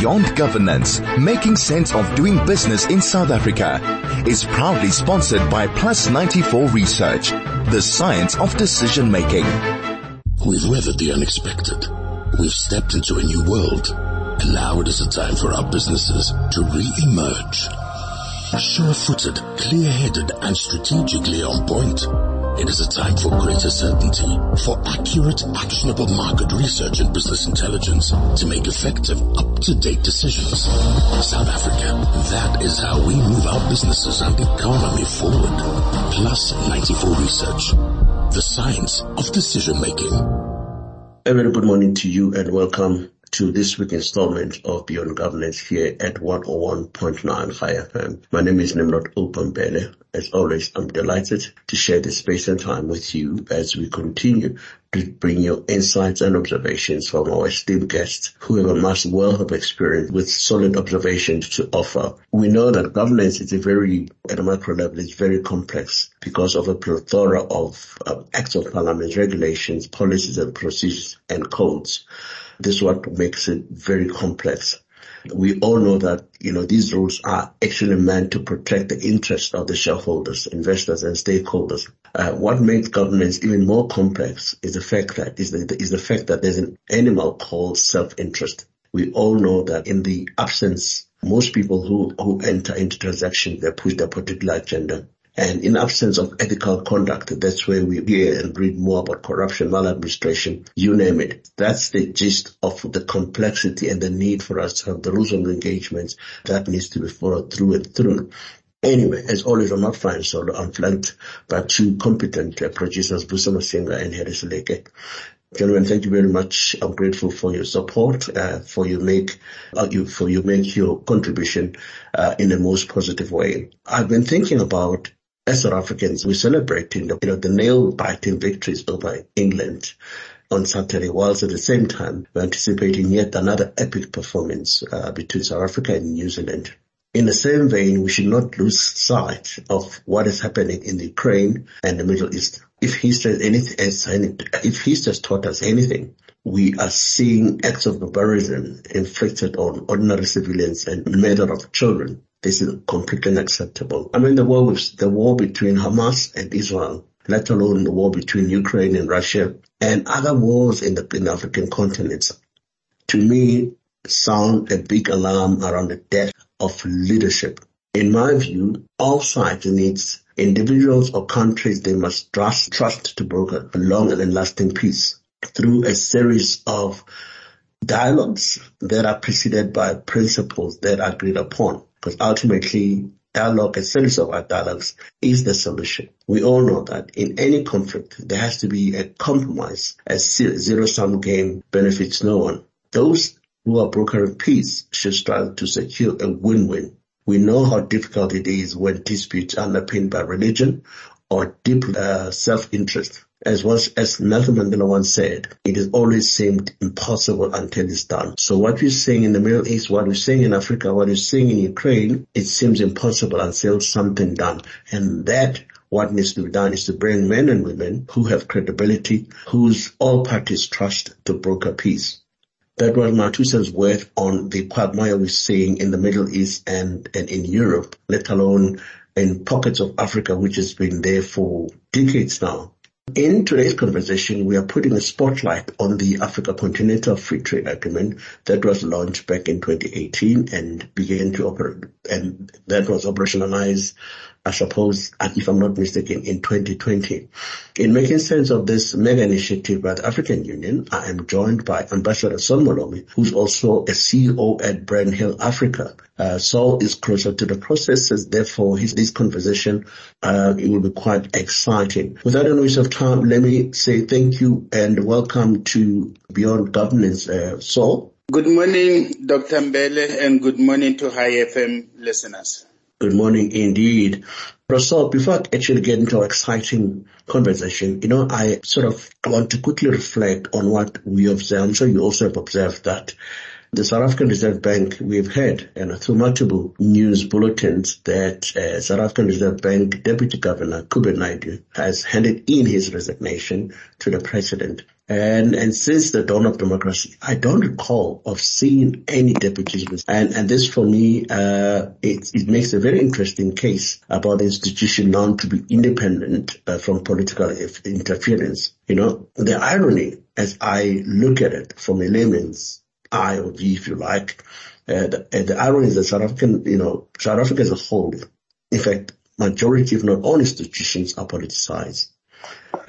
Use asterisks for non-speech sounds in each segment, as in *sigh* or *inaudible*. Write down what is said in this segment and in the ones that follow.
Beyond Governance, Making Sense of Doing Business in South Africa is proudly sponsored by Plus 94 Research, the science of decision making. We've weathered the unexpected. We've stepped into a new world. And now it is a time for our businesses to re-emerge. Sure-footed, clear-headed and strategically on point. It is a time for greater certainty, for accurate, actionable market research and business intelligence to make effective, up-to-date decisions. South Africa, that is how we move our businesses and economy forward. Plus 94 Research, the science of decision making. A very good morning to you and welcome to this week's installment of Beyond Governance here at 101.9 High FM. My name is Nimrod Upambele. As always, I'm delighted to share this space and time with you as we continue to bring you insights and observations from our esteemed guests who have amassed wealth of experience with solid observations to offer. We know that governance is a very, at a macro level, it's very complex because of a plethora of uh, acts of parliament, regulations, policies and procedures and codes. This is what makes it very complex. We all know that, you know, these rules are actually meant to protect the interests of the shareholders, investors and stakeholders. Uh, what makes governance even more complex is the fact that, is the, is the fact that there's an animal called self-interest. We all know that in the absence, most people who, who enter into transactions, they push their particular agenda. And in absence of ethical conduct, that's where we hear and read more about corruption, maladministration, you name it. That's the gist of the complexity and the need for us to have the rules of engagement that needs to be followed through and through. Anyway, as always, I'm not flying solo. I'm flanked by two competent uh, producers, Busa Masinga and Harris Leke. Gentlemen, thank you very much. I'm grateful for your support, uh, for you make, uh, you, for you make your contribution, uh, in the most positive way. I've been thinking about as South Africans, we're celebrating the, you know, the nail-biting victories over England on Saturday, whilst at the same time we're anticipating yet another epic performance uh, between South Africa and New Zealand. In the same vein, we should not lose sight of what is happening in Ukraine and the Middle East. If history anything, if history has taught us anything, we are seeing acts of barbarism inflicted on ordinary civilians and murder of children. This is completely unacceptable. I mean, the war with the war between Hamas and Israel, let alone the war between Ukraine and Russia, and other wars in the, in the African continents, to me, sound a big alarm around the death of leadership. In my view, all sides needs individuals or countries they must trust, trust to broker a long and lasting peace through a series of dialogues that are preceded by principles that are agreed upon. Because ultimately, dialogue, a series of our dialogues is the solution. We all know that in any conflict, there has to be a compromise. A zero-sum game benefits no one. Those who are brokering peace should strive to secure a win-win. We know how difficult it is when disputes are underpinned by religion or deep uh, self-interest. As was, as Nelson Mandela once said, it has always seemed impossible until it's done. So what we're seeing in the Middle East, what we're seeing in Africa, what we're seeing in Ukraine, it seems impossible until something done. And that what needs to be done is to bring men and women who have credibility, whose all parties trust to broker peace. That was cents worth on the quagmire we're seeing in the Middle East and, and in Europe, let alone in pockets of Africa, which has been there for decades now. In today's conversation, we are putting a spotlight on the Africa Continental Free Trade Agreement that was launched back in 2018 and began to operate, and that was operationalized I suppose, if I'm not mistaken, in 2020. In making sense of this mega initiative by the African Union, I am joined by Ambassador Saul Molobi, who's also a CEO at Brand Hill Africa. Uh, Saul is closer to the processes, therefore his, this conversation, uh, it will be quite exciting. Without any waste of time, let me say thank you and welcome to Beyond Governance, uh, Saul. Good morning, Dr. Mbele, and good morning to High FM listeners. Good morning indeed. Bra Saul, before I actually get into our exciting conversation, you know, I sort of want to quickly reflect on what we observe. I'm sure you also have observed that the South African Reserve Bank, we've heard and through multiple news bulletins that uh, South African Reserve Bank Deputy Governor Kuben Naidoo has handed in his resignation to the President. And, and since the dawn of democracy, I don't recall of seeing any deputies. And, and this for me, uh, it, it makes a very interesting case about the institution known to be independent uh, from political interference. You know, the irony as I look at it from a layman's eye or view, if you like, uh, the, uh, the irony is that South African, you know, South Africa as a whole, in fact, majority, if not all institutions are politicized.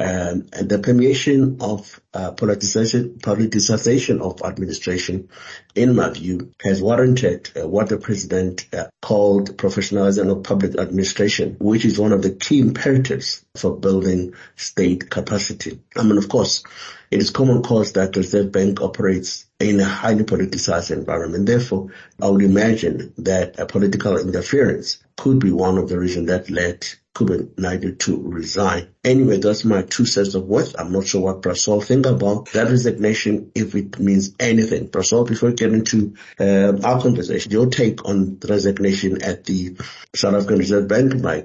Um, and the permeation of uh, politicization, politicization of administration, in my view, has warranted uh, what the president uh, called professionalizing of public administration, which is one of the key imperatives for building state capacity. I mean, of course, it is common cause that the Reserve Bank operates in a highly politicized environment. Therefore, I would imagine that a political interference could be one of the reasons that led Kuben Naidoo to resign. Anyway, that's my two cents of words. I'm not sure what Bra Saul think about that resignation, if it means anything. Bra Saul, before we get into um, our conversation, your take on the resignation at the South African Reserve Bank by.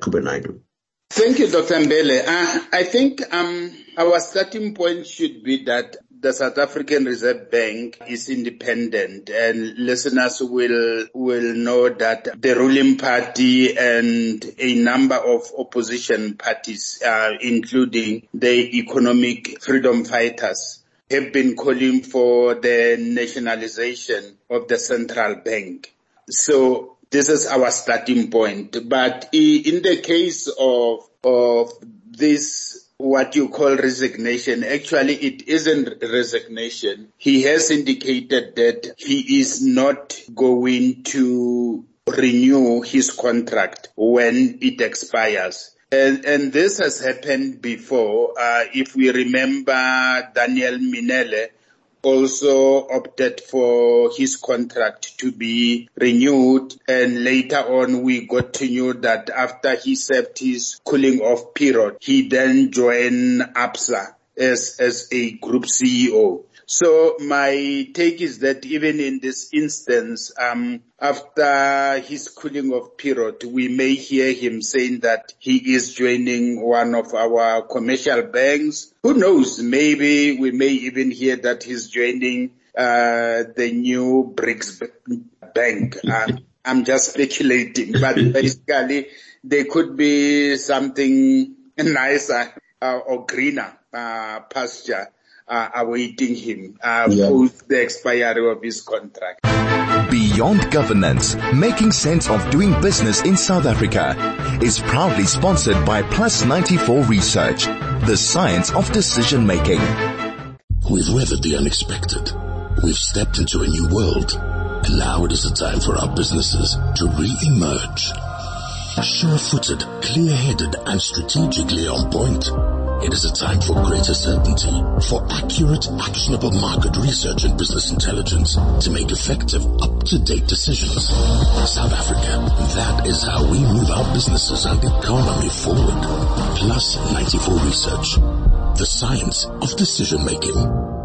Thank you, Dr. Mbele. Uh, I think um, our starting point should be that the South African Reserve Bank is independent and listeners will will know that the ruling party and a number of opposition parties, uh, including the economic freedom fighters, have been calling for the nationalization of the central bank. So this is our starting point. But in the case of, of this what you call resignation. Actually, it isn't resignation. He has indicated that he is not going to renew his contract when it expires. And, and this has happened before. Uh, if we remember Daniel Mminele, also opted for his contract to be renewed and later on we got to know that after he served his cooling off period, he then joined ABSA as, as a group CEO. So my take is that even in this instance, um, after his cooling off period, we may hear him saying that he is joining one of our commercial banks. Who knows? Maybe we may even hear that he's joining uh, the new BRICS bank. Uh, I'm just speculating, but *laughs* basically there could be something nicer uh, or greener uh, pasture uh, awaiting him uh, yeah. post the expiry of his contract. Beyond Governance, making sense of doing business in South Africa is proudly sponsored by Plus 94 Research, the science of decision making. We've weathered the unexpected. We've stepped into a new world. And now it is the time for our businesses to re-emerge. Sure-footed, clear-headed and strategically on point. It is a time for greater certainty, for accurate, actionable market research and business intelligence to make effective, up-to-date decisions. South Africa, that is how we move our businesses and economy forward. Plus 94 Research, the science of decision making.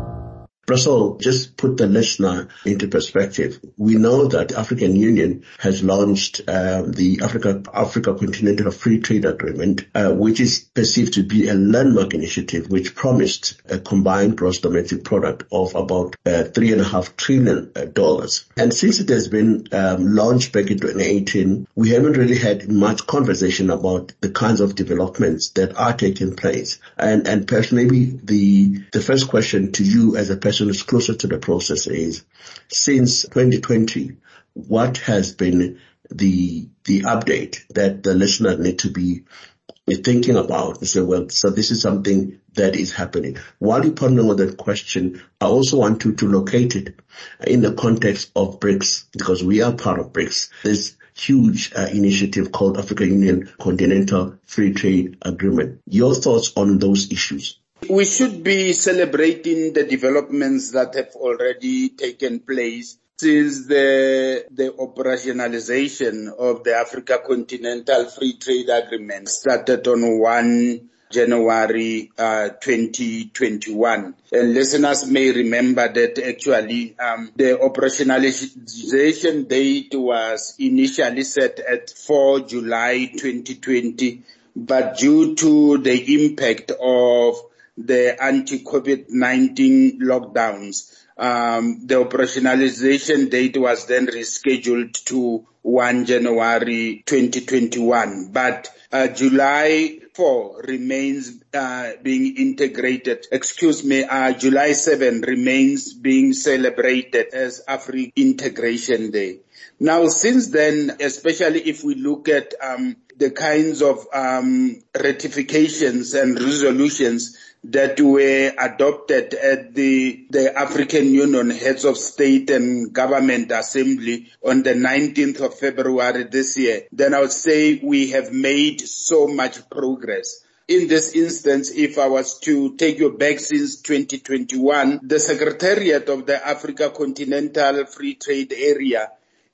Bra Saul, just put the listener into perspective. We know that African Union has launched uh, the Africa Africa Continental Free Trade Agreement, uh, which is perceived to be a landmark initiative which promised a combined gross domestic product of about uh, three and a half trillion uh, dollars. And since it has been um, launched back in 2018, we haven't really had much conversation about the kinds of developments that are taking place. And and perhaps maybe the the first question to you as a person person is closer to the process is since 2020, what has been the, the update that the listener need to be thinking about and say, well, so this is something that is happening. While you ponder on that question, I also want to, to locate it in the context of BRICS because we are part of BRICS. There's huge uh, initiative called African Union Continental Free Trade Agreement. Your thoughts on those issues? We should be celebrating the developments that have already taken place since the, the operationalization of the Africa Continental Free Trade Agreement started on 1 January uh, 2021. And listeners may remember that actually um, the operationalization date was initially set at 4 July 2020, but due to the impact of the anti-COVID-19 lockdowns. Um, the operationalization date was then rescheduled to 1 January 2021, but uh, July 4 remains uh, being integrated. Excuse me, uh, July 7 remains being celebrated as Africa Integration Day. Now, since then, especially if we look at um, the kinds of um, ratifications and resolutions that were adopted at the, the African Union Heads of State and Government Assembly on the 19th of February this year, then I would say we have made so much progress. In this instance, if I was to take you back since 2021, the Secretariat of the Africa Continental Free Trade Area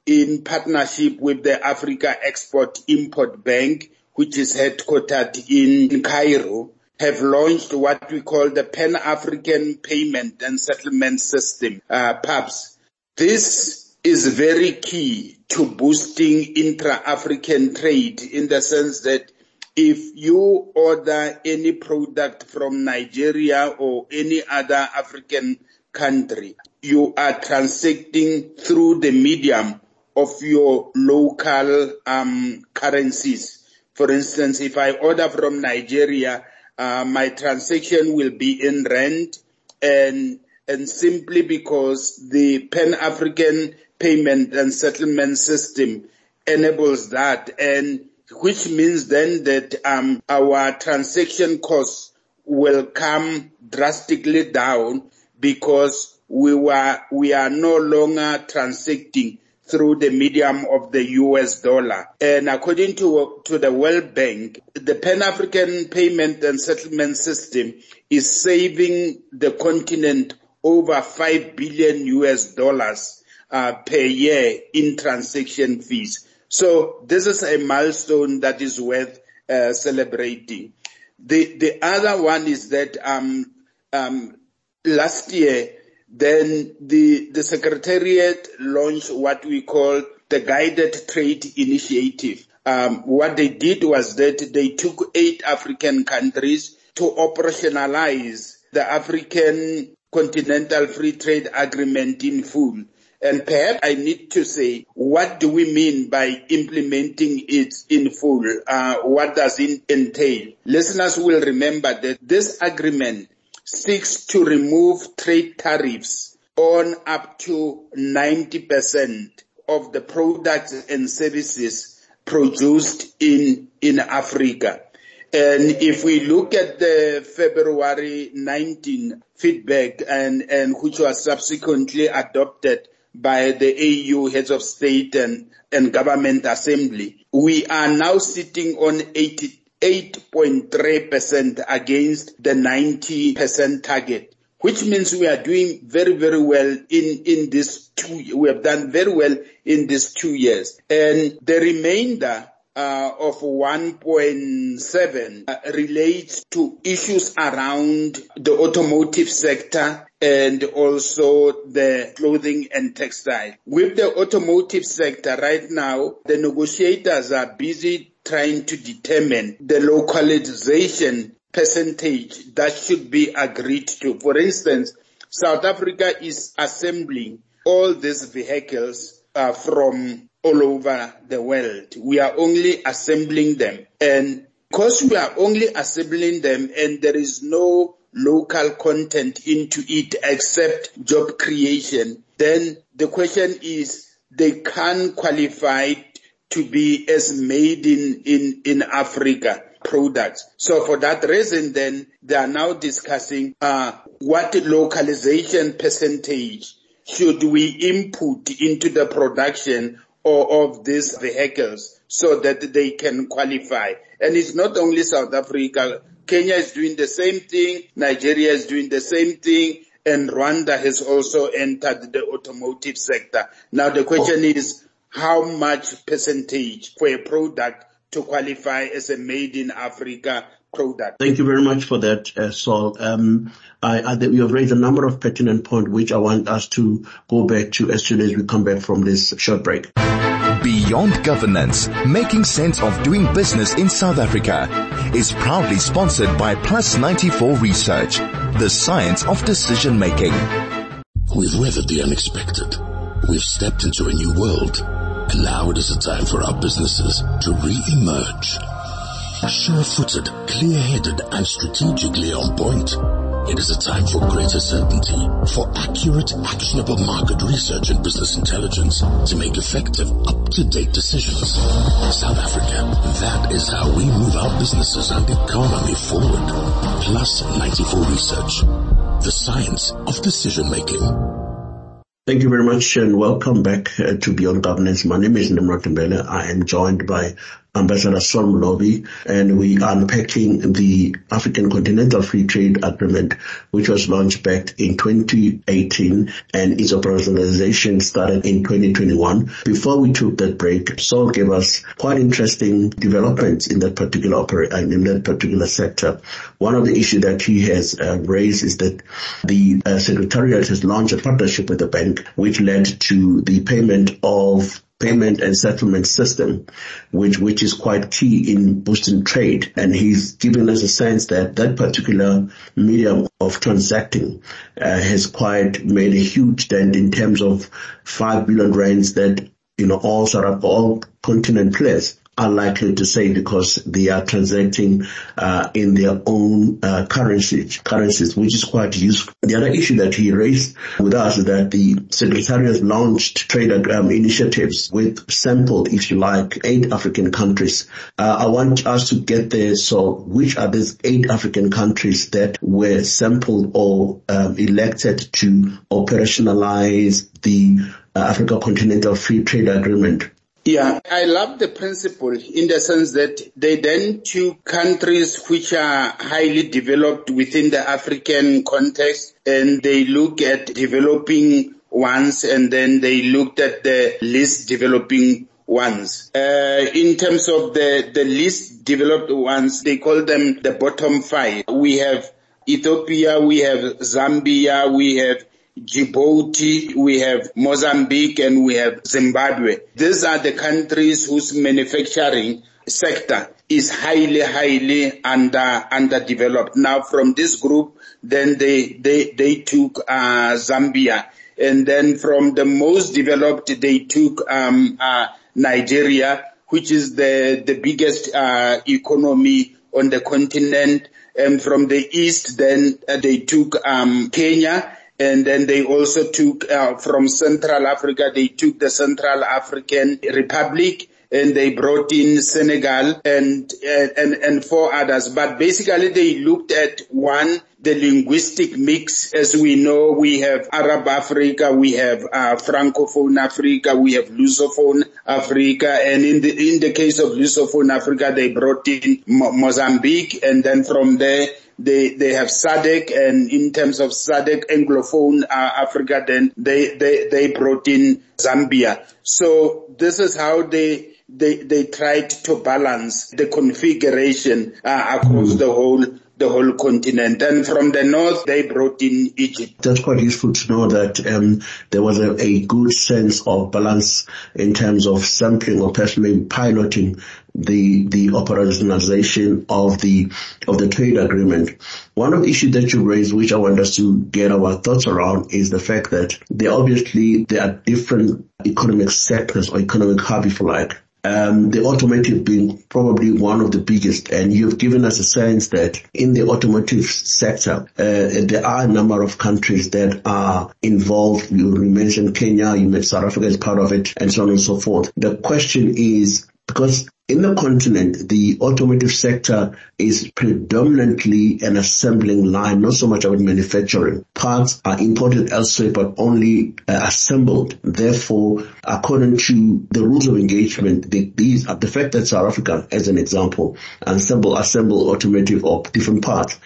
in partnership with the Africa Export Import Bank, which is headquartered in Cairo, have launched what we call the Pan-African Payment and Settlement System, uh, PAPS. This is very key to boosting intra-African trade in the sense that if you order any product from Nigeria or any other African country, you are transacting through the medium of your local um, currencies. For instance, if I order from Nigeria, uh, my transaction will be in rand and and simply because the Pan-African payment and settlement system enables that and which means then that um, our transaction costs will come drastically down because we were we are no longer transacting through the medium of the US dollar. And according to, to the World Bank, the Pan-African payment and settlement system is saving the continent over 5 billion US dollars uh, per year in transaction fees. So this is a milestone that is worth uh, celebrating. The the other one is that um, um, last year then the, the Secretariat launched what we call the Guided Trade Initiative. Um, what they did was that they took eight African countries to operationalize the African Continental Free Trade Agreement in full. And perhaps I need to say, what do we mean by implementing it in full? Uh, what does it entail? Listeners will remember that this agreement seeks to remove trade tariffs on up to 90% of the products and services produced in, in Africa. And if we look at the February 19 feedback and, and which was subsequently adopted by the AU heads of state and, and government assembly, we are now sitting on 80, 8.3% against the 90% target, which means we are doing very, very well in, in this two, we have done very well in these two years. And the remainder uh, of 1.7 uh, relates to issues around the automotive sector and also the clothing and textile. With the automotive sector right now, the negotiators are busy trying to determine the localization percentage that should be agreed to. For instance, South Africa is assembling all these vehicles uh, from all over the world. We are only assembling them. And because we are only assembling them and there is no local content into it except job creation, then the question is they can't qualify to be as made in, in, in Africa products. So for that reason, then they are now discussing uh, what localization percentage should we input into the production of these vehicles so that they can qualify. And it's not only South Africa. Kenya is doing the same thing. Nigeria is doing the same thing. And Rwanda has also entered the automotive sector. Now the question is, how much percentage for a product to qualify as a made in Africa product. Thank you very much for that, uh, Saul. Um, I, I, you have raised a number of pertinent points which I want us to go back to as soon as we come back from this short break. Beyond Governance, making sense of doing business in South Africa is proudly sponsored by Plus 94 Research, the science of decision making. We've weathered the unexpected. We've stepped into a new world. And now it is a time for our businesses to re-emerge. Sure-footed, clear-headed and strategically on point. It is a time for greater certainty, for accurate, actionable market research and business intelligence to make effective, up-to-date decisions. South Africa, that is how we move our businesses and economy forward. Plus 94 Research, the science of decision making. Thank you very much and welcome back uh, to Beyond Governance. My name is Nimrod Mbele. I am joined by Ambassador Saul Molobi, and we are unpacking the African Continental Free Trade Agreement, which was launched back in 2018 and its operationalization started in 2021. Before we took that break, Saul gave us quite interesting developments in that particular opera, uh, in that particular sector. One of the issues that he has uh, raised is that the uh, Secretariat has launched a partnership with the bank, which led to the payment of payment and settlement system, which, which is quite key in boosting trade. And he's giving us a sense that that particular medium of transacting uh, has quite made a huge dent in terms of 5 billion rands that, you know, all sort of all continent players unlikely to say because they are transacting uh, in their own uh, currencies, currencies, which is quite useful. The other issue that he raised with us is that the Secretariat launched trade um, initiatives with sampled, if you like, eight African countries. Uh, I want us to get there. So which are these eight African countries that were sampled or um, elected to operationalize the uh, Africa Continental Free Trade Agreement? Yeah, I love the principle in the sense that they then took countries which are highly developed within the African context and they look at developing ones and then they looked at the least developing ones. Uh, in terms of the, the least developed ones, they call them the bottom five. We have Ethiopia, we have Zambia, we have Djibouti, we have Mozambique, and we have Zimbabwe. These are the countries whose manufacturing sector is highly, highly under underdeveloped. Now, from this group, then they they they took uh, Zambia, and then from the most developed, they took um, uh, Nigeria, which is the the biggest uh, economy on the continent. And from the east, then uh, they took um, Kenya and then they also took uh, from Central Africa, they took the Central African Republic and they brought in Senegal and, and, and four others. But basically they looked at one, the linguistic mix. As we know, we have Arab Africa, we have uh, Francophone Africa, we have Lusophone Africa. And in the, in the case of Lusophone Africa, they brought in Mo- Mozambique and then from there, they they have SADC, and in terms of SADC Anglophone uh, Africa, then they they they brought in Zambia. So this is how they they they tried to balance the configuration uh, across mm. the whole the whole continent. And from the north, they brought in Egypt. That's quite useful to know that um, there was a, a, good sense of balance in terms of sampling or personally piloting the the operationalization of the of the trade agreement. One of the issues that you raised, which I want us to get our thoughts around, is the fact that there obviously there are different economic sectors or economic hub, if you like, um, the automotive being probably one of the biggest. And you've given us a sense that in the automotive sector, uh, there are a number of countries that are involved. You mentioned Kenya, you mentioned South Africa is part of it, and so on and so forth. The question is, because in the continent, the automotive sector is predominantly an assembling line, not so much about manufacturing. Parts are imported elsewhere, but only uh, assembled. Therefore, according to the rules of engagement, the, these are the fact that South Africa, as an example, assemble, assemble automotive or different parts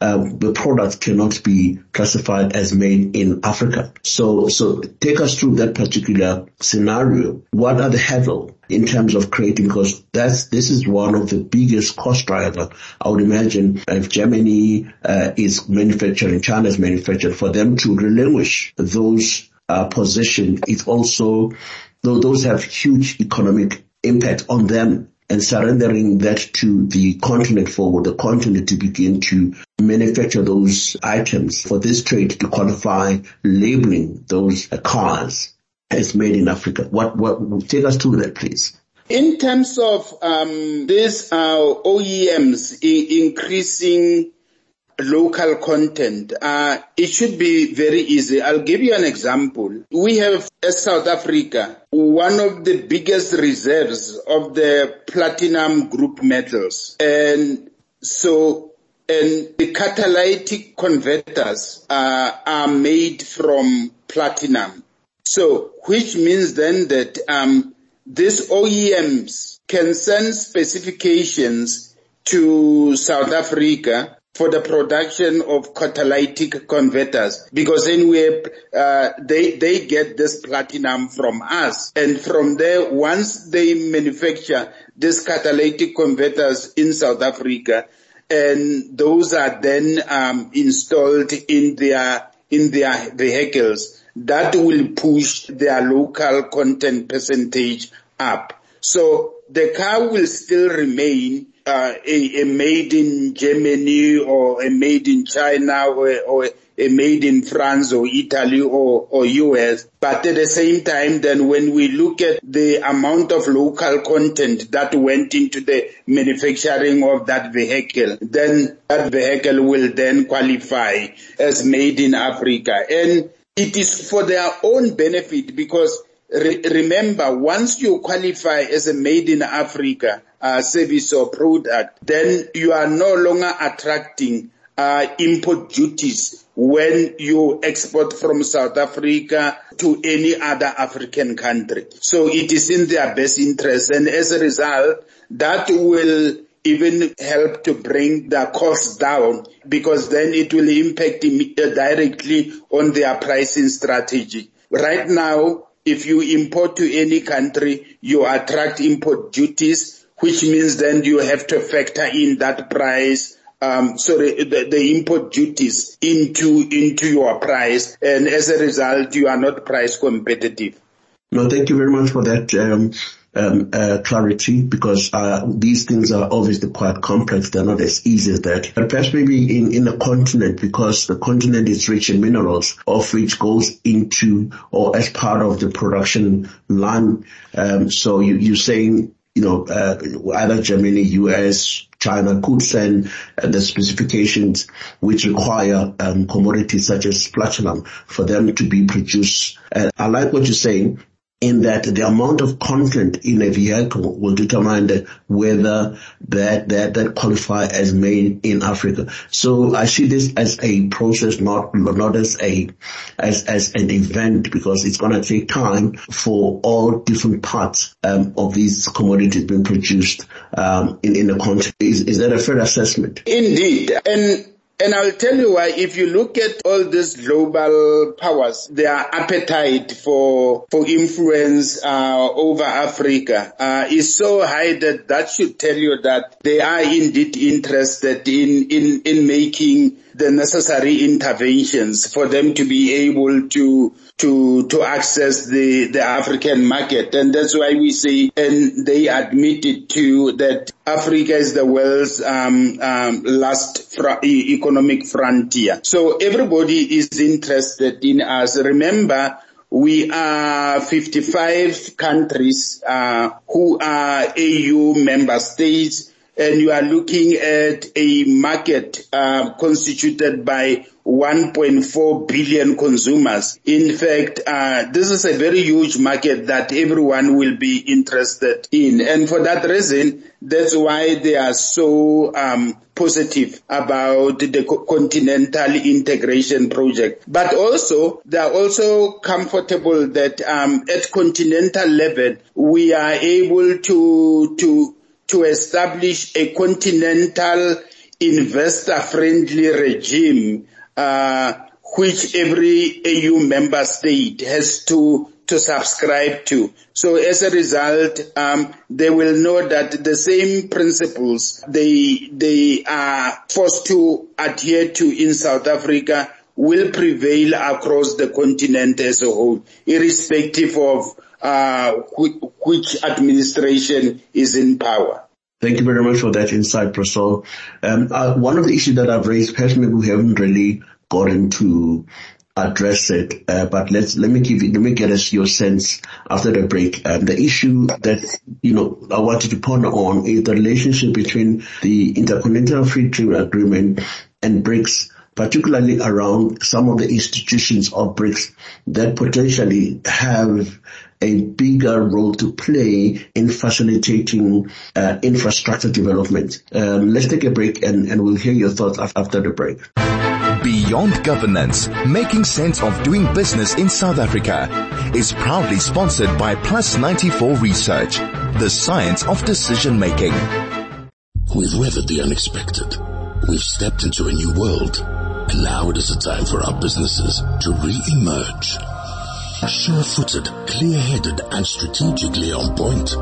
um, the product cannot be classified as made in Africa. So, so take us through that particular scenario. What are the hurdles in terms of creating because that's this is one of the biggest cost driver. I would imagine if Germany uh, is manufacturing, China is manufacturing, for them to relinquish those uh, position, it also though those have huge economic impact on them and surrendering that to the continent for the continent to begin to manufacture those items for this trade to qualify labeling those cars as made in Africa. What, what, take us through that please. In terms of um, these uh, OEMs I- increasing local content, uh, it should be very easy. I'll give you an example. We have, South Africa, one of the biggest reserves of the platinum group metals. And so, and the catalytic converters uh, are made from platinum. So, which means then that um, these OEMs can send specifications to South Africa for the production of catalytic converters because anyway uh, they they get this platinum from us. And from there once they manufacture these catalytic converters in South Africa and those are then um, installed in their in their vehicles that will push their local content percentage up. So the car will still remain uh, a, a, made in Germany or a made in China or, or a made in France or Italy or, or US. But at the same time, then when we look at the amount of local content that went into the manufacturing of that vehicle, then that vehicle will then qualify as made in Africa. And it is for their own benefit because Re- remember, once you qualify as a made in Africa uh, service or product, then you are no longer attracting uh, import duties when you export from South Africa to any other African country. So it is in their best interest and as a result, that will even help to bring the costs down because then it will impact directly on their pricing strategy. Right now, if you import to any country, you attract import duties, which means then you have to factor in that price um, sorry, the, the, import duties into into your price, and as a result, you are not price competitive. No, thank you very much for that. Um, um, uh, clarity because uh, these things are obviously quite complex. They're not as easy as that. But perhaps maybe in, in a continent because the continent is rich in minerals of which goes into or as part of the production line. Um, so you, you're saying you know, uh, either Germany, US, China could send uh, the specifications which require um, commodities such as platinum for them to be produced. Uh, I like what you're saying in that the amount of content in a vehicle will determine whether that, that, that qualify as made in Africa. So I see this as a process, not, not as a, as, as an event because it's going to take time for all different parts, um, of these commodities being produced, um, in, in the country. Is, is that a fair assessment? Indeed. And and I'll tell you why, if you look at all these global powers, their appetite for, for influence, uh, over Africa, uh, is so high that that should tell you that they are indeed interested in, in, in making the necessary interventions for them to be able to to to access the the African market, and that's why we say, and they admitted to that Africa is the world's um, um, last economic frontier. So everybody is interested in us. Remember, we are 55 countries uh, who are AU member states and you are looking at a market uh, constituted by 1.4 billion consumers. In fact, uh, this is a very huge market that everyone will be interested in. And for that reason, that's why they are so um, positive about the continental integration project. But also, they are also comfortable that um, at continental level, we are able to to to establish a continental investor-friendly regime uh, which every AU member state has to to subscribe to. So as a result, um, they will know that the same principles they they are forced to adhere to in South Africa will prevail across the continent as a whole, irrespective of uh, which administration is in power. Thank you very much for that insight, Priscilla. Um, uh, one of the issues that I've raised, personally, we haven't really gotten to address it, uh, but let's let me give you, let me get us your sense after the break. Um, the issue that you know I wanted to ponder on is the relationship between the Intercontinental Free Trade Agreement and BRICS particularly around some of the institutions of BRICS that potentially have a bigger role to play in facilitating uh, infrastructure development. Um, let's take a break and, and we'll hear your thoughts after the break. Beyond Governance, making sense of doing business in South Africa is proudly sponsored by Plus 94 Research, the science of decision making. We've weathered the unexpected. We've stepped into a new world and now it is a time for our businesses to re-emerge. Sure-footed, clear-headed and strategically on point.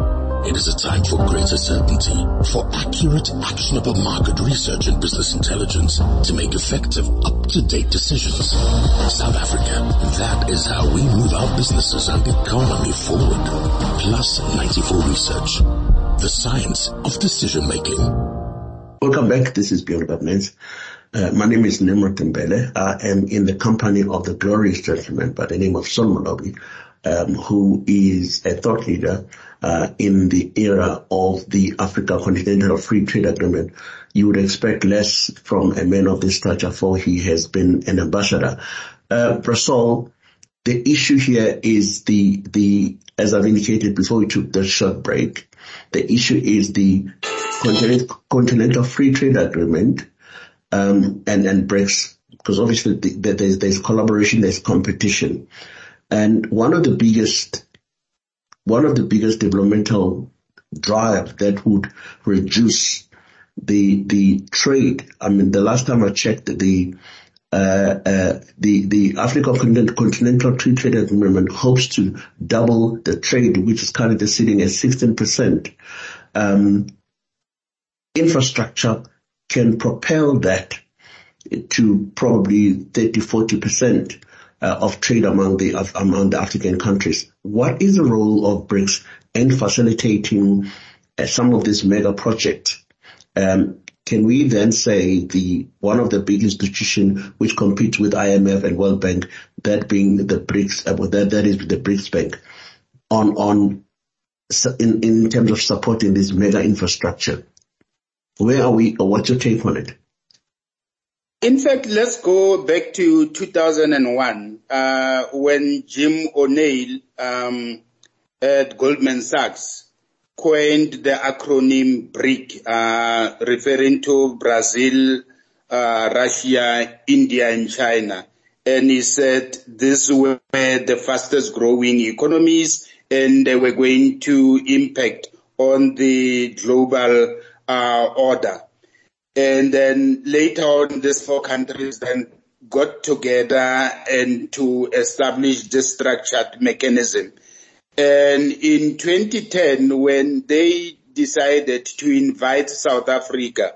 It is a time for greater certainty, for accurate, actionable market research and business intelligence to make effective, up-to-date decisions. South Africa, that is how we move our businesses and economy forward. Plus 94 Research, the science of decision making. Welcome back. This is Beyond Governance. Uh, my name is Nimrod Mbele. I am in the company of the glorious gentleman by the name of Saul Molobi, um, who is a thought leader uh, in the era of the Africa Continental Free Trade Agreement. You would expect less from a man of this stature, for he has been an ambassador. Uh, Bra Saul, the issue here is the the as I've indicated before we took the short break. The issue is the Continental Free Trade Agreement um, and and BRICS, because obviously the, there's there's collaboration, there's competition, and one of the biggest one of the biggest developmental drive that would reduce the the trade. I mean, the last time I checked, the uh, uh, the the African Continental Free Trade Agreement hopes to double the trade, which is currently sitting at 16 percent. Um, infrastructure can propel that to probably 30, 40% uh, of trade among the of, among the African countries. What is the role of BRICS in facilitating uh, some of these mega projects? Um, can we then say the one of the big institutions which competes with IMF and World Bank, that being the BRICS, uh, that that is the BRICS Bank, on on in in terms of supporting this mega infrastructure? Where are we, or what's your take on it? In fact, let's go back to 2001 uh, when Jim O'Neill um, at Goldman Sachs coined the acronym BRIC, uh, referring to Brazil, uh, Russia, India, and China. And he said these were the fastest growing economies and they were going to impact on the global uh, order. And then later on, these four countries then got together and to establish this structured mechanism. And in 2010, when they decided to invite South Africa,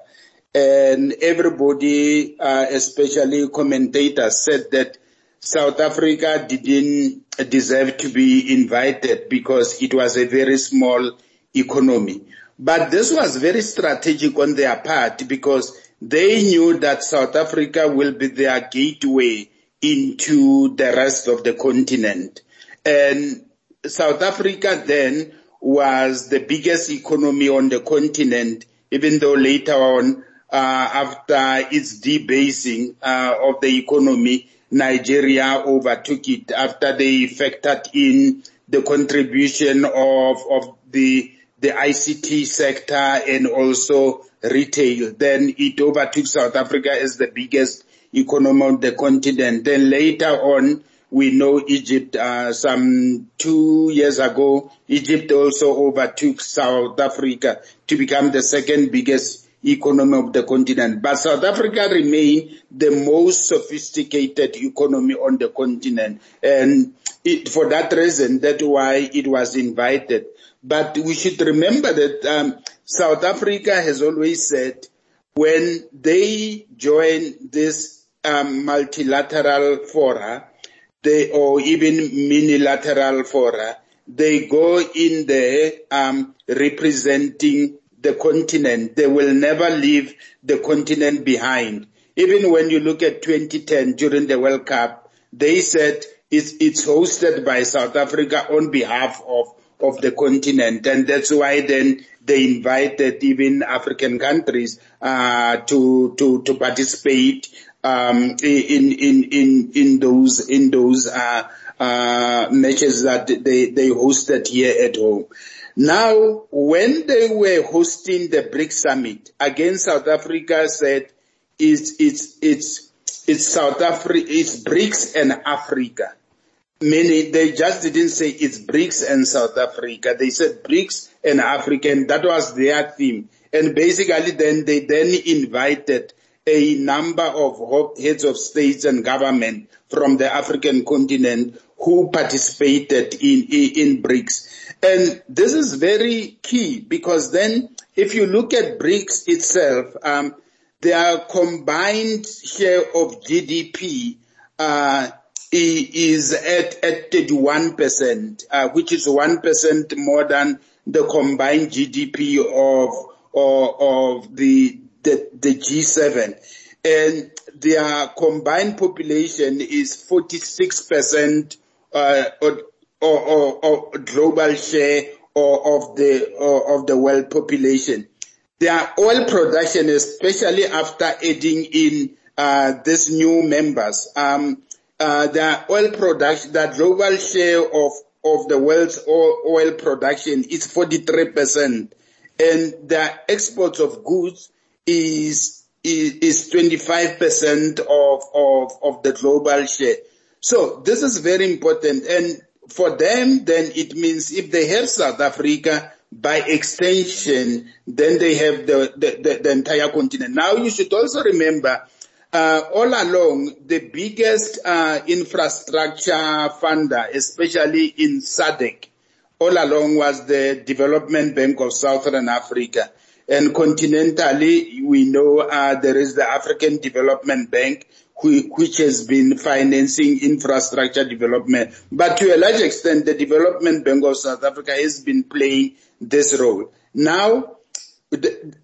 and everybody, uh, especially commentators, said that South Africa didn't deserve to be invited because it was a very small economy. But this was very strategic on their part because they knew that South Africa will be their gateway into the rest of the continent. And South Africa then was the biggest economy on the continent, even though later on, uh, after its rebasing uh, of the economy, Nigeria overtook it after they factored in the contribution of, of the the ICT sector and also retail. Then it overtook South Africa as the biggest economy on the continent. Then later on, we know Egypt, uh, some two years ago, Egypt also overtook South Africa to become the second biggest economy of the continent. But South Africa remained the most sophisticated economy on the continent. And it, for that reason, that's why it was invited. But we should remember that um, South Africa has always said when they join this um, multilateral fora, they, or even minilateral fora, they go in there um, representing the continent. They will never leave the continent behind. Even when you look at 2010 during the World Cup, they said it's, it's hosted by South Africa on behalf of, of the continent. And that's why then they invited even African countries, uh, to, to, to participate, um, in, in, in, in those, in those, uh, uh, matches that they, they hosted here at home. Now, when they were hosting the BRICS summit, again South Africa said it's, it's, it's, it's South Africa, it's BRICS and Africa. Meaning they just didn't say it's BRICS and South Africa. They said BRICS and Africa and that was their theme. And basically then they then invited a number of heads of states and government from the African continent who participated in, in, BRICS. And this is very key because then if you look at BRICS itself, um, their combined share of GDP uh, is at, at 31%, uh, which is 1% more than the combined GDP of, of, of the, the, the G7. And their combined population is 46% uh, or, or, or, global share of the of the world population. Their oil production, especially after adding in uh, these new members, um, uh, their oil production, the global share of of the world's oil production is 43%, and the exports of goods is is 25% of, of, of the global share. So this is very important. And for them, then it means if they have South Africa, by extension, then they have the, the, the, the entire continent. Now you should also remember, uh, all along, the biggest uh, infrastructure funder, especially in SADC, all along was the Development Bank of Southern Africa. And continentally, we know uh, there is the African Development Bank, which has been financing infrastructure development. But to a large extent, the Development Bank of South Africa has been playing this role. Now, the,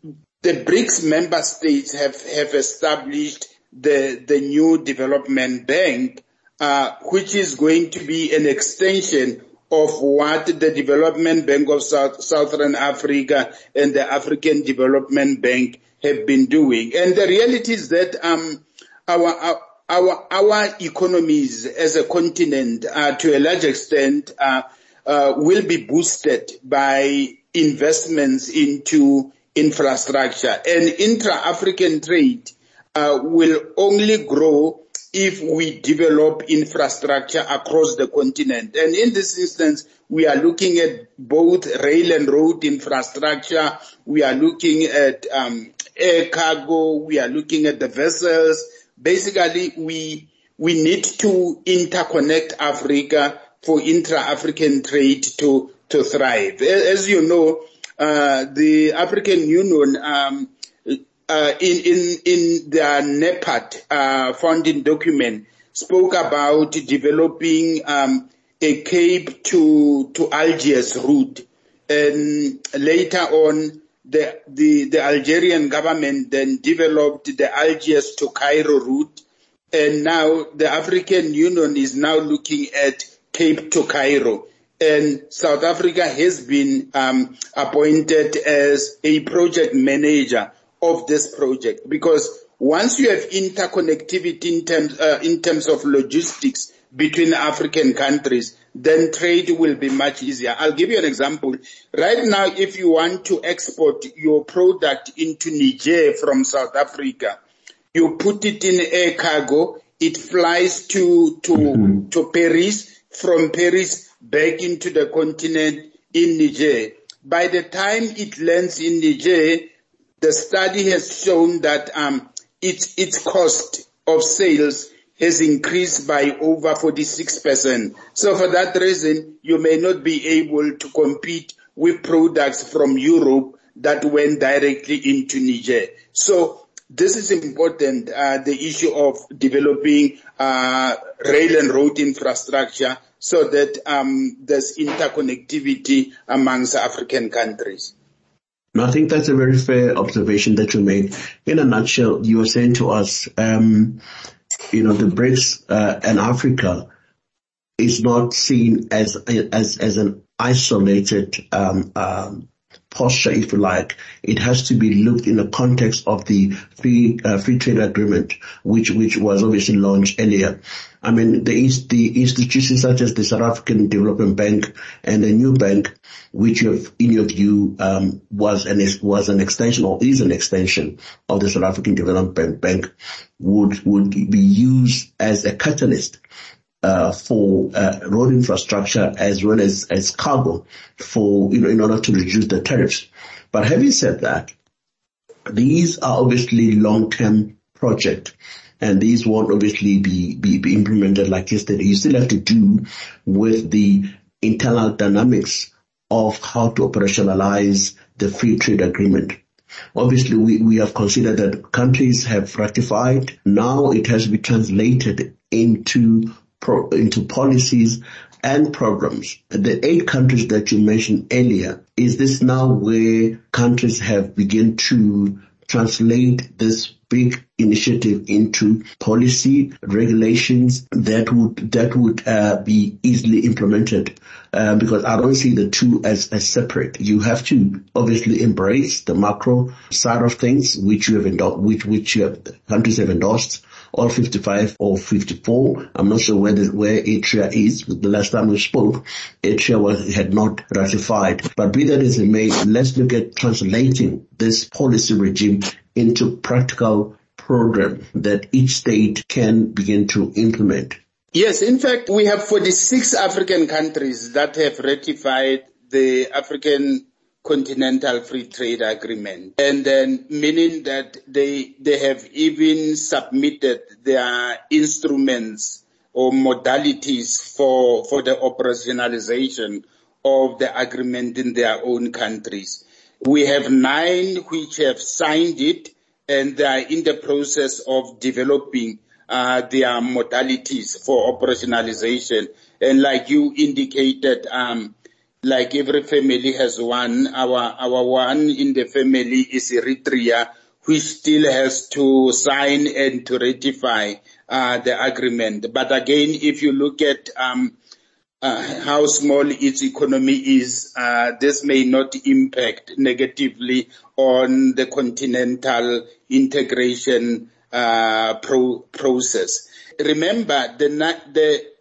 the BRICS member states have, have established the, the new development bank, uh, which is going to be an extension of what the Development Bank of South, Southern Africa and the African Development Bank have been doing. And the reality is that um, our, our, our economies as a continent, uh, to a large extent, uh, uh, will be boosted by investments into infrastructure. And intra-African trade uh, will only grow if we develop infrastructure across the continent. And in this instance, we are looking at both rail and road infrastructure. We are looking at um, air cargo. We are looking at the vessels basically we we need to interconnect Africa for intra-African trade to to thrive. As you know, uh, the African Union um, uh, in in in NEPAD uh, funding document spoke about developing um, a Cape to to Algiers route, and later on the, the, the Algerian government then developed the Algiers to Cairo route. And now the African Union is now looking at Cape to Cairo. And South Africa has been um, appointed as a project manager of this project because once you have interconnectivity in terms, uh, in terms of logistics between African countries, then trade will be much easier. I'll give you an example. Right now, if you want to export your product into Niger from South Africa, you put it in air cargo, it flies to, to, mm-hmm. to Paris, from Paris back into the continent in Niger. By the time it lands in Niger, the study has shown that um, its, its cost of sales has increased by over 46%. So for that reason, you may not be able to compete with products from Europe that went directly into Niger. So this is important, uh, the issue of developing uh, rail and road infrastructure so that um, there's interconnectivity amongst African countries. I think that's a very fair observation that you made. In a nutshell, you were saying to us, um, you know, the BRICS uh, and Africa is not seen as as as an isolated um, um, posture, if you like. It has to be looked in the context of the free uh, free trade agreement, which which was obviously launched earlier. I mean, the the institutions such as the South African Development Bank and the new bank, which have, in your view, um, was an was an extension or is an extension of the South African Development Bank, would would be used as a catalyst uh, for uh, road infrastructure as well as, as cargo for, you know, in order to reduce the tariffs. But having said that, these are obviously long-term projects and these won't obviously be, be, be implemented like yesterday. You still have to do with the internal dynamics of how to operationalize the free trade agreement. Obviously, we, we have considered that countries have ratified. Now it has to be translated into pro- into policies and programs. The eight countries that you mentioned earlier, is this now where countries have begun to translate this big initiative into policy regulations that would that would uh, be easily implemented uh, because I don't see the two as, as separate. You have to obviously embrace the macro side of things, which you have endorsed, which which have, countries have endorsed, all 55 or 54. I'm not sure where the, where Eritrea is. The last time we spoke, Eritrea was, had not ratified. But be that as it may, let's look at translating this policy regime into practical program that each state can begin to implement. Yes, in fact, we have 46 African countries that have ratified the African continental free trade agreement. And then meaning that they they have even submitted their instruments or modalities for for the operationalization of the agreement in their own countries. We have nine which have signed it and they are in the process of developing uh, their modalities for operationalization. And like you indicated um, like every family has one. Our, our one in the family is Eritrea, which still has to sign and to ratify uh, the agreement. But again, if you look at um, uh, how small its economy is, uh, this may not impact negatively on the continental integration uh, pro- process. Remember, the, the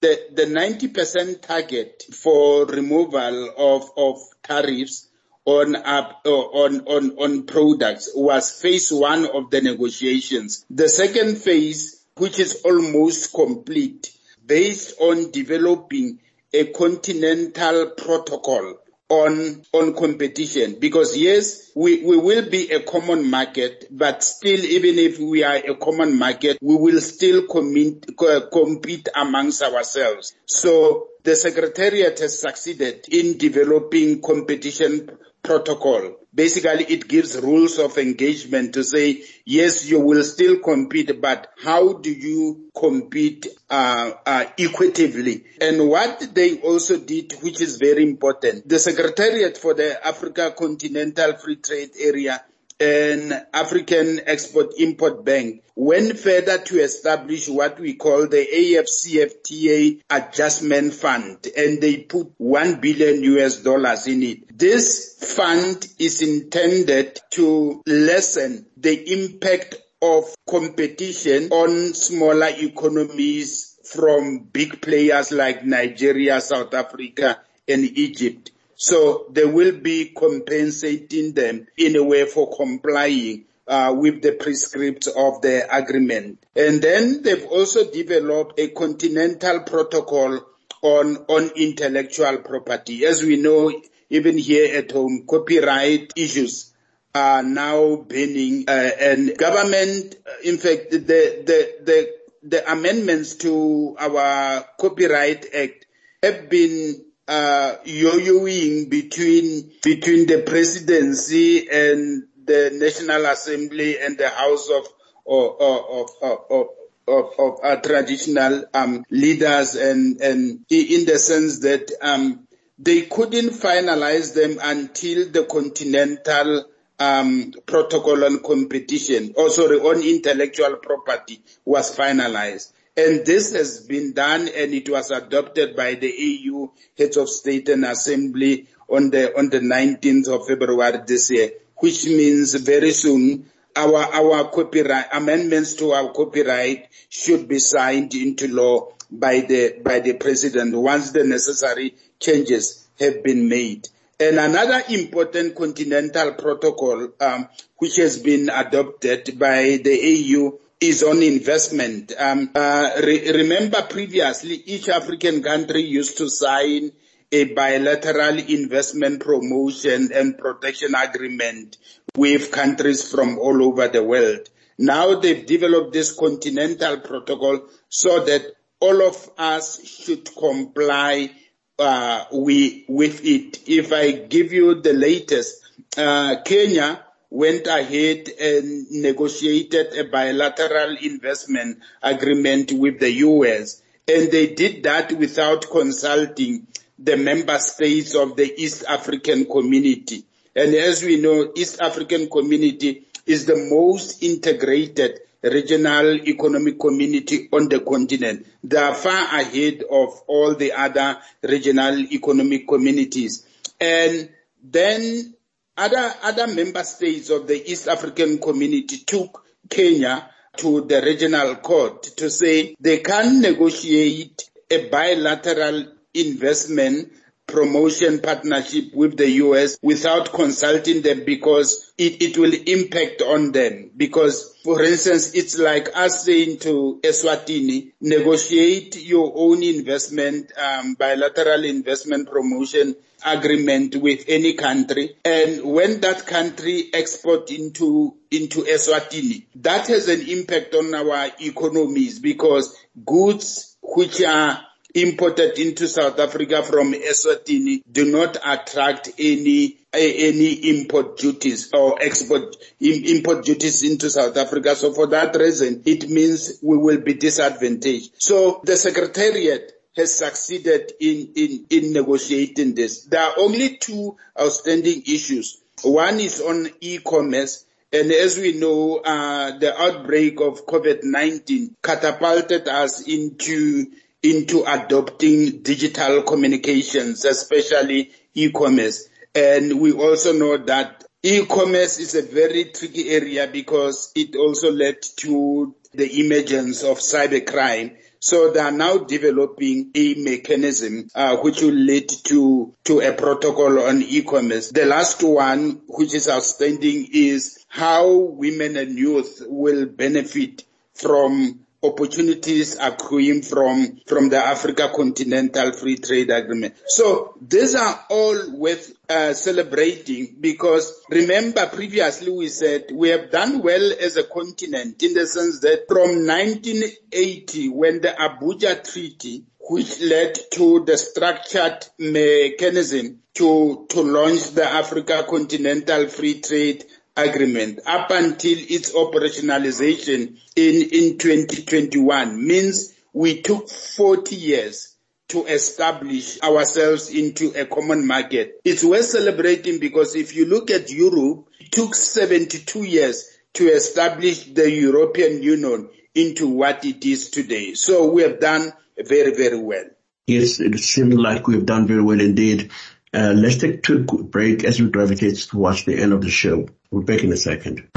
the, the 90% target for removal of, of tariffs on, uh, on, on, on products was phase one of the negotiations. The second phase, which is almost complete, based on developing a continental protocol on on competition. Because yes we, we will be a common market but still even if we are a common market we will still commit, compete amongst ourselves. So the secretariat has succeeded in developing competition protocol. Basically, it gives rules of engagement to say, yes, you will still compete, but how do you compete uh, uh, equitably? And what they also did, which is very important, the Secretariat for the Africa Continental Free Trade Area an African Export-Import Bank went further to establish what we call the AFCFTA Adjustment Fund and they put 1 billion US dollars in it. This fund is intended to lessen the impact of competition on smaller economies from big players like Nigeria, South Africa and Egypt. So they will be compensating them in a way for complying uh, with the prescripts of the agreement. And then they've also developed a continental protocol on, on intellectual property. As we know, even here at home, copyright issues are now burning uh, and government, in fact, the, the, the, the amendments to our Copyright Act have been uh, yo-yoing between between the presidency and the National Assembly and the House of of of, of, of, of uh, traditional um, leaders, and and in the sense that um, they couldn't finalize them until the Continental um, Protocol on Competition, or sorry, on intellectual property was finalized. And this has been done and it was adopted by the AU heads of state and assembly on the, on the 19th of February this year, which means very soon our, our copyright, amendments to our copyright should be signed into law by the, by the president once the necessary changes have been made. And another important continental protocol, um, which has been adopted by the AU is on investment. Um, uh, re- remember previously, each African country used to sign a bilateral investment promotion and protection agreement with countries from all over the world. Now they've developed this continental protocol so that all of us should comply uh, we, with it. If I give you the latest, uh, Kenya went ahead and negotiated a bilateral investment agreement with the US. And they did that without consulting the member states of the East African community. And as we know, East African community is the most integrated regional economic community on the continent. They are far ahead of all the other regional economic communities. And then other, other member states of the East African community took Kenya to the regional court to say they can negotiate a bilateral investment promotion partnership with the US without consulting them because it, it will impact on them. Because, for instance, it's like us saying to Eswatini, negotiate your own investment, um, bilateral investment promotion agreement with any country. And when that country export into, into Eswatini, that has an impact on our economies because goods which are imported into South Africa from Eswatini do not attract any any import duties or export import duties into South Africa. So for that reason, it means we will be disadvantaged. So the Secretariat has succeeded in, in, in negotiating this. There are only two outstanding issues. One is on e-commerce. And as we know, uh, the outbreak of COVID-19 catapulted us into into adopting digital communications, especially e-commerce. And we also know that e-commerce is a very tricky area because it also led to the emergence of cybercrime. So they are now developing a mechanism uh, which will lead to to a protocol on e-commerce. The last one, which is outstanding, is how women and youth will benefit from opportunities accruing from, from the Africa Continental Free Trade Agreement. So these are all worth uh, celebrating because remember previously we said we have done well as a continent in the sense that from 1980 when the Abuja Treaty which led to the structured mechanism to, to launch the Africa Continental Free Trade agreement up until its operationalization in, in 2021 means we took 40 years to establish ourselves into a common market. It's worth celebrating because if you look at Europe, it took 72 years to establish the European Union into what it is today. So we have done very, very well. Yes, it seems like we've done very well indeed. Uh, let's take a quick break as we gravitate towards the end of the show. We're back in a second.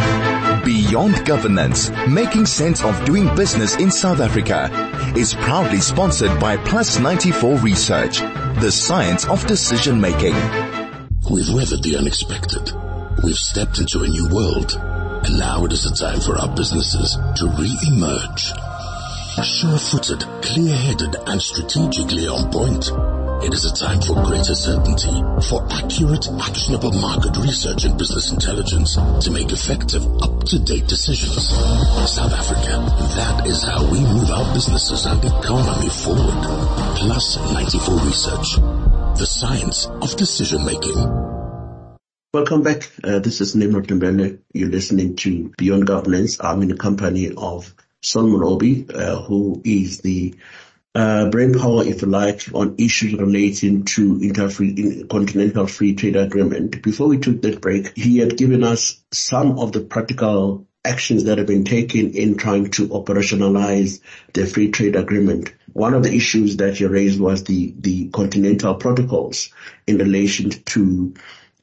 Beyond Governance, making sense of doing business in South Africa is proudly sponsored by Plus 94 Research, the science of decision making. We've weathered the unexpected. We've stepped into a new world. And now it is the time for our businesses to re-emerge. Sure-footed, clear-headed and strategically on point. It is a time for greater certainty, for accurate, actionable market research and business intelligence to make effective, up-to-date decisions. South Africa, that is how we move our businesses and economy forward. Plus 94 Research, the science of decision making. Welcome back. Uh, this is Nimrod Mbele. You're listening to Beyond Governance. I'm in the company of Saul Molobi, uh, who is the uh, brain power, if you like, on issues relating to inter-free, continental free trade agreement. Before we took that break, he had given us some of the practical actions that have been taken in trying to operationalize the free trade agreement. One of the issues that he raised was the, the continental protocols in relation to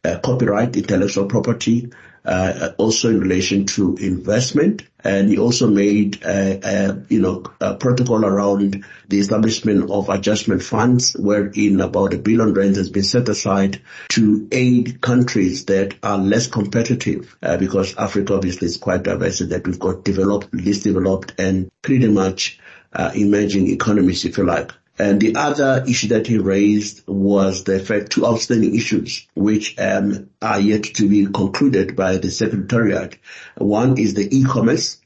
uh, copyright, intellectual property, uh, also in relation to investment. And he also made, a, a, you know, a protocol around the establishment of adjustment funds wherein about a billion rand has been set aside to aid countries that are less competitive uh, because Africa obviously is quite diverse in that we've got developed, least developed and pretty much uh, emerging economies, if you like. And the other issue that he raised was the fact two outstanding issues which um, are yet to be concluded by the Secretariat. One is the e-commerce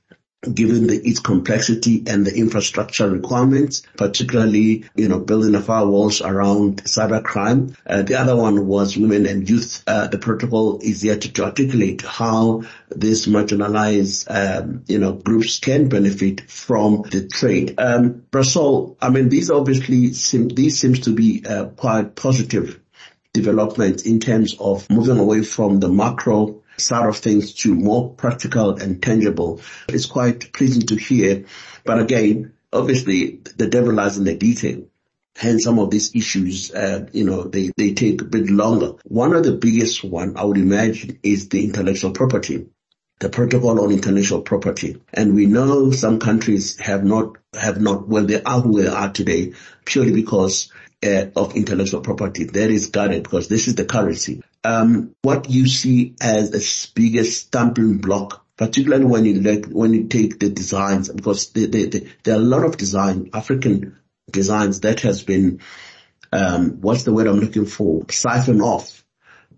given the, its complexity and the infrastructure requirements, particularly, you know, building the firewalls around cybercrime. Uh, the other one was women and youth. Uh, the protocol is yet to articulate how these marginalized, um, you know, groups can benefit from the trade. Um, Bra Saul, I mean, these obviously seem, these seems to be uh, quite positive developments in terms of moving away from the macro side of things to more practical and tangible. It's quite pleasing to hear. But again, obviously the devil lies in the detail. Hence some of these issues, uh, you know, they, they take a bit longer. One of the biggest one I would imagine is the intellectual property the protocol on intellectual property. And we know some countries have not, have not, well, they are who they are today purely because uh, of intellectual property that is guarded because this is the currency. Um, what you see as the biggest stumbling block, particularly when you when you take the designs, because they, they, they, there are a lot of design, African designs that has been, um, what's the word I'm looking for, siphoned off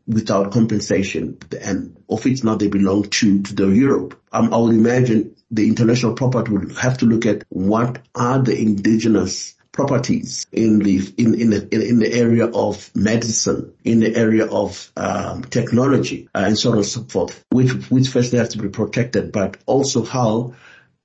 without compensation and of which now they belong to, to the Europe. Um, I would imagine the intellectual property would have to look at what are the indigenous properties in the in in the in the area of medicine, in the area of um, technology, uh, and so on and so forth, which which first they have to be protected, but also how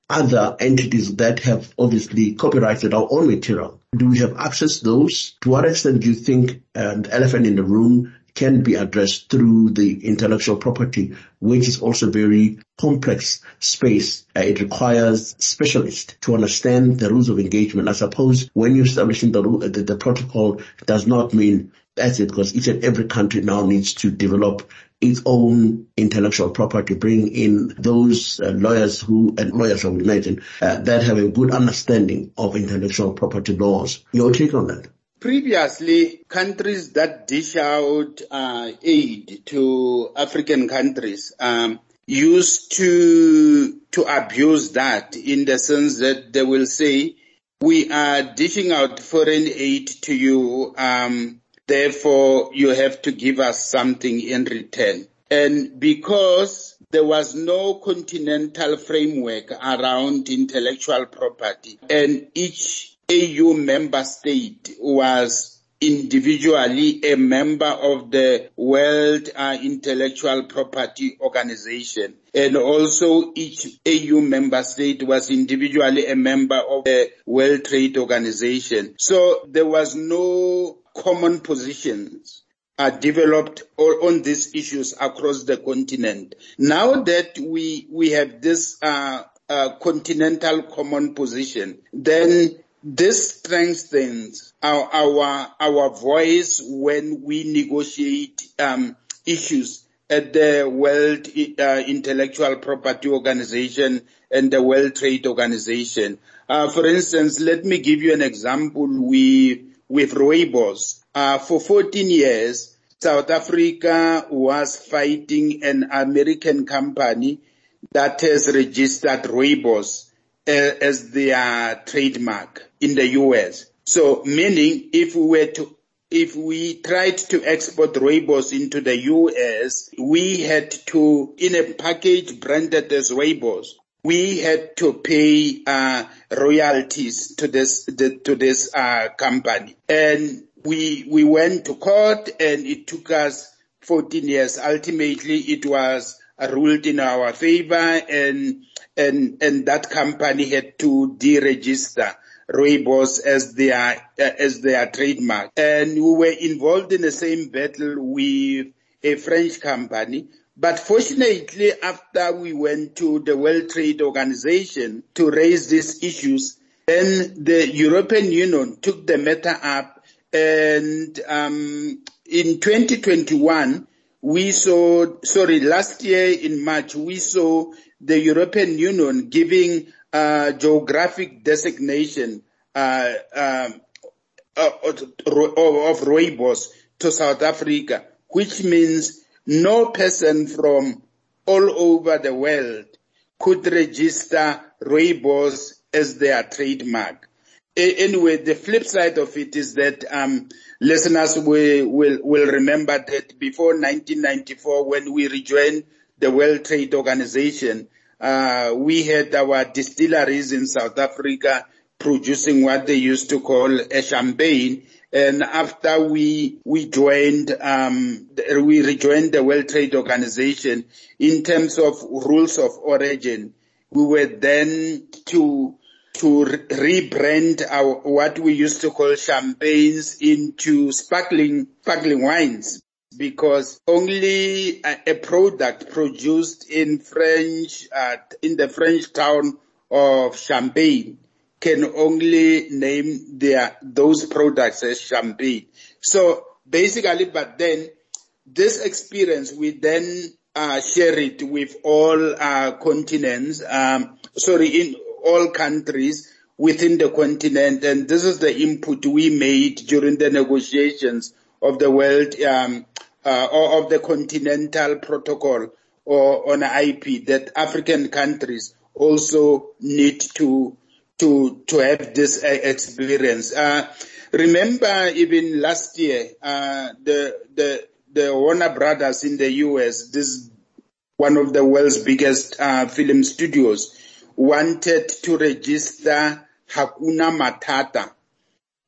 other entities that have obviously copyrighted our own material. Do we have access to those? To what extent do you think the elephant in the room can be addressed through the intellectual property, which is also very complex space. Uh, it requires specialists to understand the rules of engagement. I suppose when you're establishing the, the, the protocol does not mean that's it because each and every country now needs to develop its own intellectual property, bring in those uh, lawyers who, and lawyers I would imagine, uh, that have a good understanding of intellectual property laws. Your take on that? Previously, countries that dish out uh, aid to African countries um, used to to abuse that in the sense that they will say, "We are dishing out foreign aid to you, um, therefore you have to give us something in return." And because there was no continental framework around intellectual property, and each AU member state was individually a member of the World uh, Intellectual Property Organization. And also each AU member state was individually a member of the World Trade Organization. So there was no common positions are developed on these issues across the continent. Now that we we have this uh, uh, continental common position, then this strengthens our, our, our voice when we negotiate um, issues at the World uh, Intellectual Property Organization and the World Trade Organization. Uh, for instance, let me give you an example with, with Rooibos. Uh, for 14 years, South Africa was fighting an American company that has registered Rooibos uh, as their trademark in the US. So meaning if we were to if we tried to export Rooibos into the US, we had to, in a package branded as Rooibos, we had to pay uh, royalties to this the, to this uh, company, and we we went to court, and it took us 14 years. Ultimately, it was ruled in our favor and, and, and that company had to deregister rooibos as their, uh, as their trademark. And we were involved in the same battle with a French company. But fortunately, after we went to the World Trade Organization to raise these issues, then the European Union took the matter up and um, in 2021, we saw, sorry, last year in March, we saw the European Union giving geographic designation uh, um, uh, of, of rooibos to South Africa, which means no person from all over the world could register rooibos as their trademark. Anyway, the flip side of it is that um, listeners will, will, will remember that before 1994, when we rejoined the World Trade Organization, uh, we had our distilleries in South Africa producing what they used to call a champagne. And after we, we joined, um, we rejoined the World Trade Organization in terms of rules of origin, we were then to to rebrand our, what we used to call champagnes into sparkling, sparkling wines because only a, a product produced in French, uh, in the French town of Champagne can only name their, those products as champagne. So basically, but then this experience, we then uh, share it with all uh, continents, um, sorry, in all countries within the continent. And this is the input we made during the negotiations of the world, um, uh, or of the continental protocol or on IP that African countries also need to to to have this uh, experience. Uh, remember, even last year, uh, the the the Warner Brothers in the US, this one of the world's biggest uh, film studios, wanted to register Hakuna Matata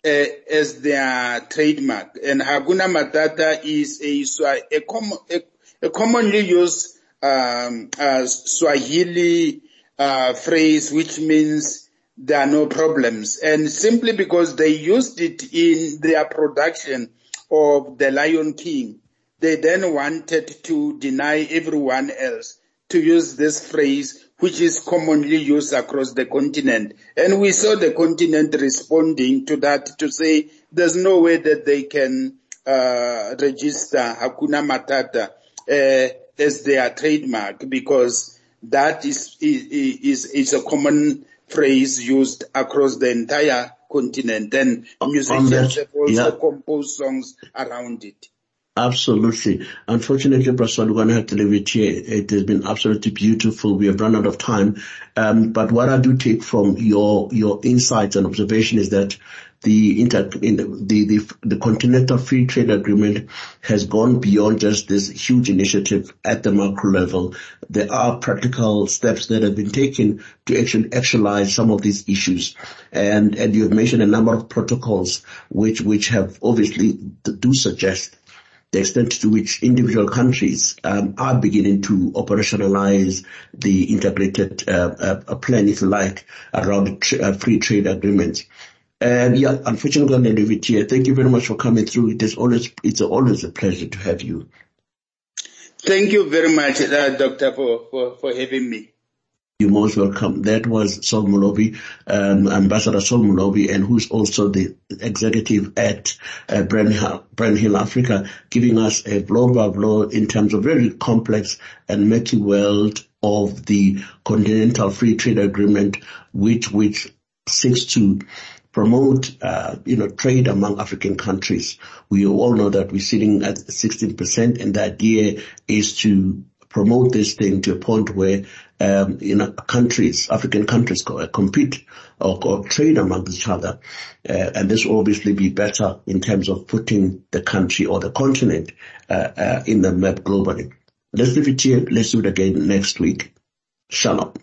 as their trademark. And Hakuna Matata is a, a, com- a, a commonly used um, uh, Swahili uh, phrase which means there are no problems. And simply because they used it in their production of The Lion King, they then wanted to deny everyone else to use this phrase which is commonly used across the continent. And we saw the continent responding to that to say there's no way that they can uh, register Hakuna Matata uh, as their trademark because that is, is, is a common phrase used across the entire continent and musicians have also yeah. composed songs around it. Absolutely. Unfortunately, Professor, we're going to have to leave it here. It has been absolutely beautiful. We have run out of time. Um, but what I do take from your, your insights and observation is that the inter, the, the, the Continental Free Trade Agreement has gone beyond just this huge initiative at the macro level. There are practical steps that have been taken to actually actualize some of these issues. And, and you have mentioned a number of protocols which, which have obviously do suggest the extent to which individual countries um, are beginning to operationalize the integrated uh, uh, plan, if you like, around tra- uh, free trade agreements. And yeah, unfortunately, I'm it here. Thank you very much for coming through. It is always, it's always a pleasure to have you. Thank you very much, uh, Doctor, for, for, for having me. You're most welcome. That was Saul Molobi, um, Ambassador Saul Molobi, and who's also the executive at uh, Hill Africa, giving us a blow by blow in terms of very complex and messy world of the Continental Free Trade Agreement, which which seeks to promote, uh, you know, trade among African countries. We all know that we're sitting at 16%, and the idea is to promote this thing to a point where um, you know countries, African countries, co- uh, compete or, or, trade among each other, uh, and this will obviously be better in terms of putting the country or the continent uh, uh in the map globally. Let's leave it here. Let's do it again next week. Shalom.